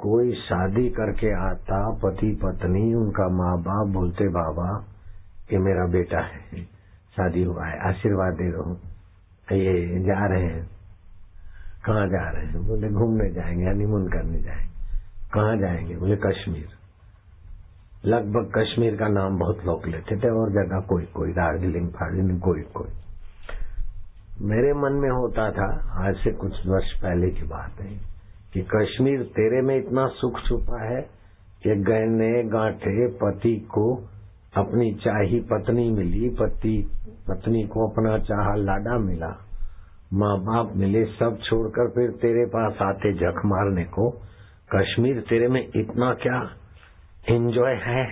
कोई शादी करके आता, पति, पत्नी, उनका माँ बाप बोलते, बाबा, ये मेरा बेटा है, शादी हुआ है, आशीर्वाद दे दो ये जा रहे हैं। कहाँ जा रहे हैं? बोले, घूमने जाएँगे हनीमून करने जाएँगे। कहाँ जाएँगे? बोले, कश्मीर। लगभग कश्मीर का नाम बहुत लोग लेते थे, और जगह कोई कोई, दार्जिलिंग, फार्जिलिंग, कोई कोई। मेरे मन में होता था, आज से कुछ वर्ष पहले की बात है। कि कश्मीर तेरे में इतना सुख छुपा है कि गहने गांठे पति को अपनी चाही पत्नी मिली, पति, पत्नी को अपना चाह लाडा मिला। माँ बाप मिले सब छोड़कर फिर तेरे पास आते जख मारने को। कश्मीर तेरे में इतना क्या एंजॉय है?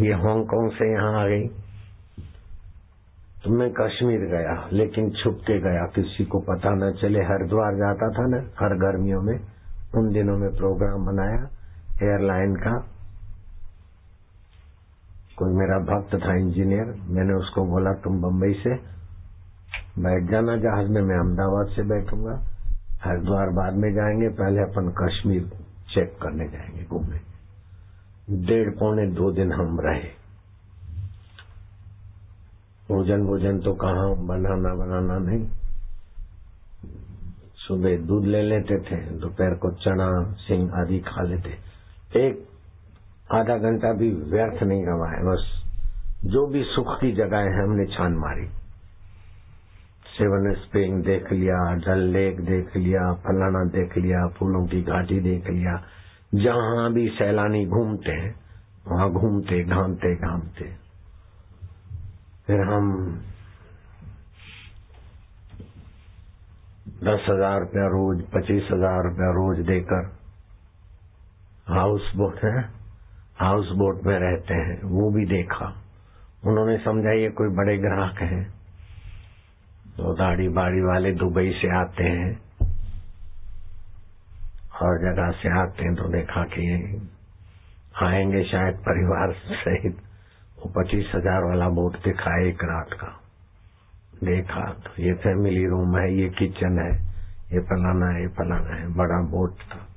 ये हांगकांग से यहाँ आ गई। तो मैं कश्मीर गया, लेकिन छुप के गया। किसी को पता न चले, हरिद्वार जाता था ना, हर गर्मियों में। उन दिनों में प्रोग्राम बनाया, एयरलाइन का। कोई मेरा भक्त था, इंजीनियर, मैंने उसको बोला, तुम बम्बई से बैठ जाना, जहाज़ में मैं अहमदाबाद से बैठूँगा। हरिद्वार बाद में जाएँगे, पहले अपन कश्मीर चेक करने जाएँगे घूमने। डेढ़ पौने दो दिन हम रहे। भोजन भोजन तो कहा बनाना बनाना नहीं। सुबह दूध ले लेते थे, दोपहर को चना सिंह आदि खा लेते। एक आधा घंटा भी व्यर्थ नहीं गवाए बस जो भी सुख की जगह है, हमने छान मारी। सेवन स्प्रिंग देख लिया डल लेक देख लिया, फलाना देख लिया, फूलों की घाटी देख लिया। जहाँ भी सैलानी घूमते हैं, वहाँ घूमते, घामते घामते। फिर हम दस हज़ार रुपया रोज, पच्चीस हज़ार रुपया रोज देकर हाउस बोट है हाउस बोट में रहते हैं। वो भी देखा। उन्होंने समझा, ये कोई बड़े ग्राहक हैं। तो दाढ़ी बाड़ी वाले दुबई से आते हैं। हर जगह से आते हैं। तो देखा कि आएँगे शायद परिवार सहित। वो पच्चीस हज़ार वाला बोट दिखा एक रात का। देखा तो ये फैमिली रूम है, ये किचन है, ये फलाना है, ये फलाना है, बड़ा बोट था।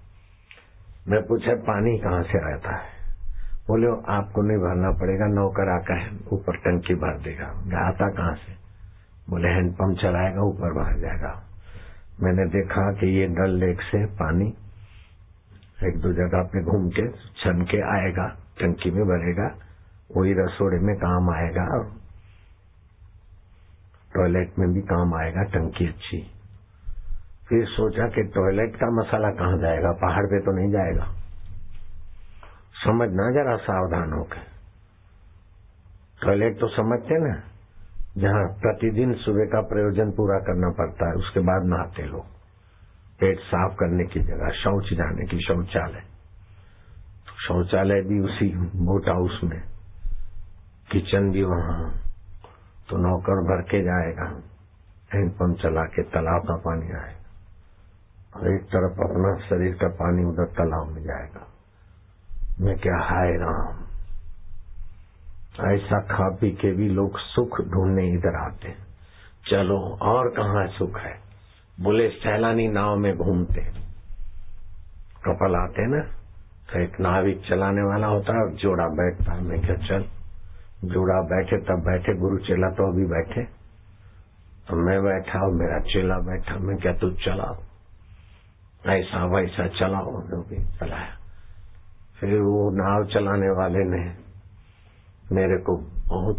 मैं पूछा, पानी कहाँ से रहता है? बोले, आपको नहीं भरना पड़ेगा, नौकर आकर ऊपर टंकी भर देगा। आता कहाँ से? बोले, हैंडपंप चलाएगा, ऊपर भर जाएगा। मैंने देखा कि ये डल लेक से पानी एक दो जगह पे घूम के, छन के आएगा, टंकी में भरेगा। वही रसोड़े में काम आएगा। टॉयलेट में भी काम आएगा टंकी अच्छी। फिर सोचा कि टॉयलेट का मसाला कहाँ जाएगा? पहाड़ पे तो नहीं जाएगा। समझना जरा सावधान होकर। टॉयलेट तो समझते ना जहाँ प्रतिदिन सुबह का प्रयोजन पूरा करना पड़ता है उसके बाद नहाते लोग। पेट साफ़ करने की जगह शौच जाने की शौचालय। तो शौचालय भी उसी बोट हाउस में। किचन भी वहाँ तो नौकर भर के जाएगा। हैंडपंप चला के तालाब का पानी आएगा। और एक तरफ़ अपना शरीर का पानी उधर तालाब में जाएगा। मैं क्या, हाय राम। ऐसा खा पी के भी लोग सुख ढूँढने इधर आते चलो, और कहा सुख है? बोले सैलानी नाव में घूमते कपल आते ना? तो एक नाविक चलाने वाला होता है जोड़ा बैठता है। मैं क्या, चल। जोड़ा बैठे, तब बैठे, गुरु चेला तो अभी बैठे। तो मैं बैठा और मेरा चेला बैठा, मैं क्या तू चलाओ ऐसा वैसा चलाओ जो भी चलाया। फिर वो नाव चलाने वाले ने मेरे को बहुत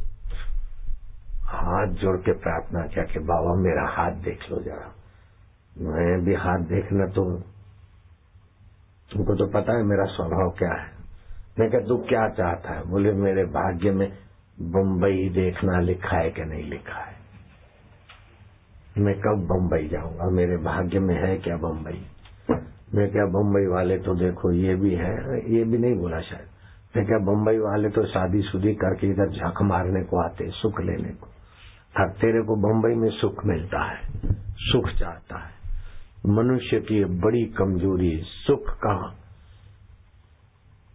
हाथ जोड़ के प्रार्थना किया कि, बाबा, मेरा हाथ देख लो जरा। मैं भी हाथ देखना तो तुमको तो पता है मेरा स्वभाव क्या है? मैं क्या तू क्या चाहता है? बोले, मेरे भाग्य में बम्बई देखना लिखा है कि नहीं लिखा है? मैं कब बम्बई जाऊँगा? मेरे भाग्य में है क्या बम्बई मैं क्या बम्बई वाले तो देखो, ये भी है, ये भी नहीं बोला शायद। मैं क्या बम्बई वाले तो शादी शुदी करके इधर झक मारने को आते सुख लेने को? और तेरे को बम्बई में सुख मिलता है, सुख चाहता है। मनुष्य की बड़ी कमज़ोरी सुख का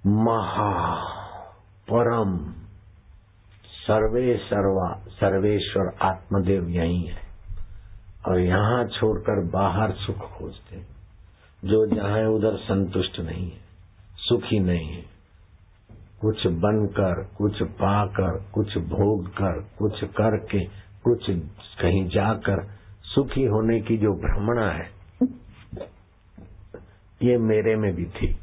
महा परम सर्वे सर्वा, सर्वेश्वर आत्मदेव यही है। और यहाँ छोड़कर बाहर सुख खोजते जो जहाँ है, उधर संतुष्ट नहीं है, सुखी नहीं है। कुछ बनकर, कुछ पाकर, कुछ भोग कर, कुछ करके, कुछ कहीं जाकर सुखी होने की जो भ्रमणा है, ये मेरे में भी थी।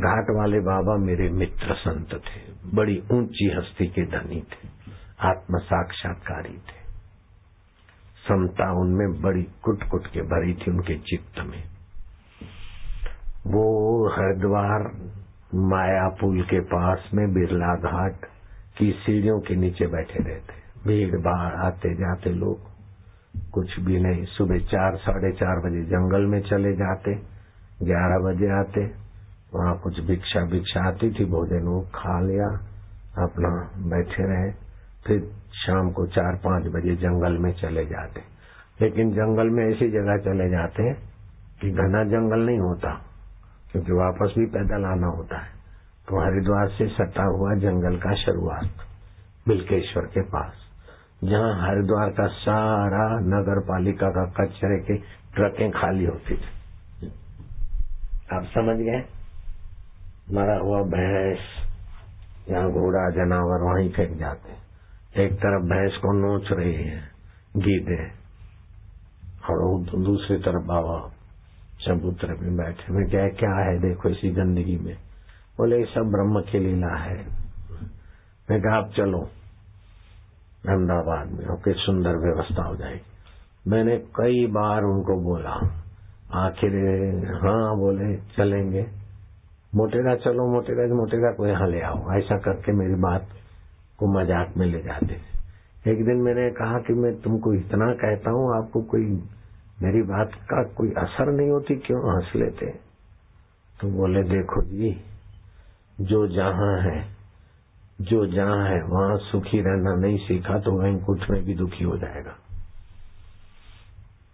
घाट वाले बाबा मेरे मित्र संत थे। बड़ी ऊँची हस्ती के धनी थे। आत्म साक्षात्कारी थे। समता उनमें बड़ी कुट कुट के भरी थी उनके चित्त में। वो हरिद्वार माया पुल के पास में बिरला घाट की सीढ़ियों के नीचे बैठे रहते भीड़ भाड़ आते जाते लोग। कुछ भी नहीं, सुबह चार, साढ़े चार बजे जंगल में चले जाते, ग्यारह बजे आते। वहाँ कुछ भिक्षा भिक्षा आती थी, भोजन वो खा लिया, अपना बैठे रहे। फिर शाम को चार पाँच बजे जंगल में चले जाते। लेकिन जंगल में ऐसी जगह चले जाते हैं कि घना जंगल नहीं होता, क्योंकि वापस भी पैदल आना होता है। तो हरिद्वार से सटा हुआ जंगल का शुरुआत, बिल्केश्वर के पास। जहाँ हरिद्वार का सारा नगर पालिका का कचरे के ट्रकें खाली होती थी। आप समझ गए? मरा हुआ भैंस या घोड़ा, जानवर वहीं फेंक जाते एक तरफ़ भैंस को नोच रही है, गीदे। और दूसरी तरफ़ बाबा चबूतरे में बैठे। मैं क्या क्या है? देखो इसी गंदगी में। बोले सब ब्रह्म की लीला है। मैं कहा, आप चलो, अहमदाबाद में ओके सुंदर व्यवस्था हो जाएगी। मैंने कई बार उनको बोला, आखिर हाँ बोले, चलेंगे। मोटेरा चलो, मोटेरा मोटेरा को यहाँ ले आओ। ऐसा करके मेरी बात को मज़ाक में ले जाते एक दिन मैंने कहा कि मैं तुमको इतना कहता हूँ, आपको कोई मेरी बात का कोई असर नहीं होती, क्यों हंस लेते तो बोले, देखो जी, जो जहाँ है, जो जहाँ है, वहाँ सुखी रहना नहीं सीखा तो वैंकुट में भी दुखी हो जाएगा।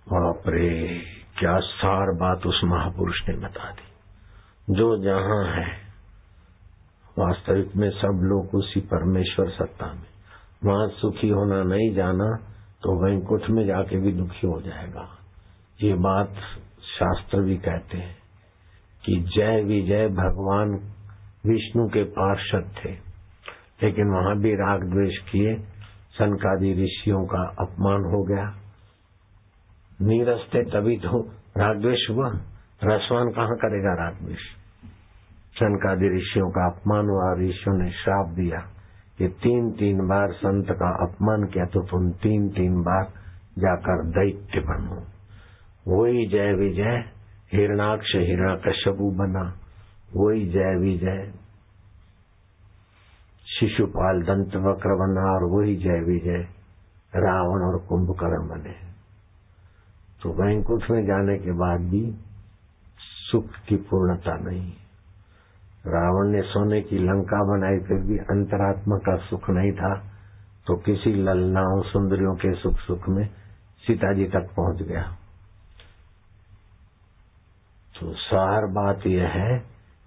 बाप रे, क्या सार बात उस महापुरुष ने बता दी। जो जहाँ है, वास्तविक में सब लोग उसी परमेश्वर सत्ता में। वहाँ सुखी होना नहीं जाना तो वैंकुट में जाके भी दुखी हो जाएगा। ये बात शास्त्र भी कहते हैं कि जय विजय भगवान विष्णु के पार्षद थे। लेकिन वहाँ भी राग द्वेष किए, सनकादि ऋषियों का अपमान हो गया। नीरसते तभी तो राग द्वेष हुआ। रसवान कहाँ करेगा राग द्वेष? सनकादि ऋषियों का अपमान हुआ, ऋषियों ने श्राप दिया कि तीन तीन बार संत का अपमान किया तो तुम तीन तीन बार जाकर दैत्य बनो। वही जय विजय, हिरणाक्ष हिरणा कश्यपु बना। वही जय विजय, शिशुपाल दंत वक्र बना और वही जय विजय, रावण और कुंभकर्ण बने। तो वैंकुंठ में जाने के बाद भी सुख की पूर्णता नहीं। रावण ने सोने की लंका बनाई, फिर भी अंतरात्मा का सुख नहीं था तो किसी ललनाओं सुंदरियों के सुख सुख में सीता जी तक पहुँच गया। तो सार बात यह है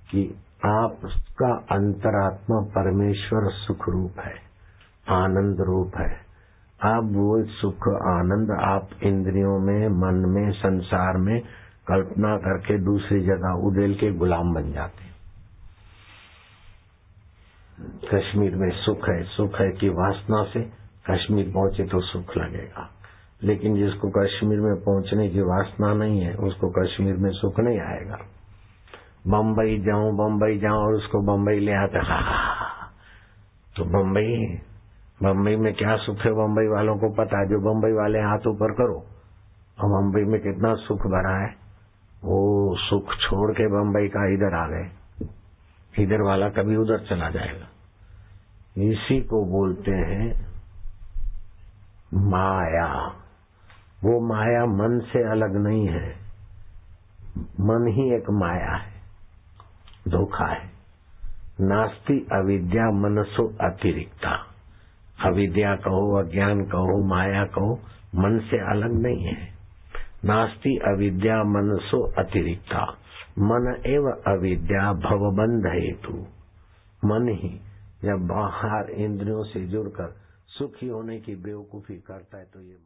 कि आपका अंतरात्मा परमेश्वर सुख रूप है, आनंद रूप है। अब वो सुख, आनंद आप इंद्रियों में, मन में, संसार में कल्पना करके दूसरी जगह उदेल के गुलाम बन जाते कश्मीर में सुख है सुख है कि वासना से कश्मीर पहुँचे तो सुख लगेगा। लेकिन जिसको कश्मीर में पहुँचने की वासना नहीं है, उसको कश्मीर में सुख नहीं आएगा। बम्बई जाऊँ बम्बई जाऊँ और उसको बम्बई ले आते तो बम्बई बम्बई में क्या सुख है बम्बई वालों को पता? है जो बम्बई वाले हाथ ऊपर करो। और बम्बई में कितना सुख भरा है। वो सुख छोड़ के बम्बई का इधर आ गए। इधर वाला कभी उधर चला जाएगा। इसी को बोलते हैं माया। वो माया मन से अलग नहीं है। मन ही एक माया है। धोखा है। नास्ति अविद्या मनसो अतिरिक्ता। अविद्या कहो, अज्ञान कहो, माया कहो, मन से अलग नहीं है। नास्ति अविद्या मनसो अतिरिक्ता। मन एव अविद्या भवबंध हेतु। मन ही जब बाहर इंद्रियों से जुड़कर सुखी होने की बेवकूफ़ी करता है तो ये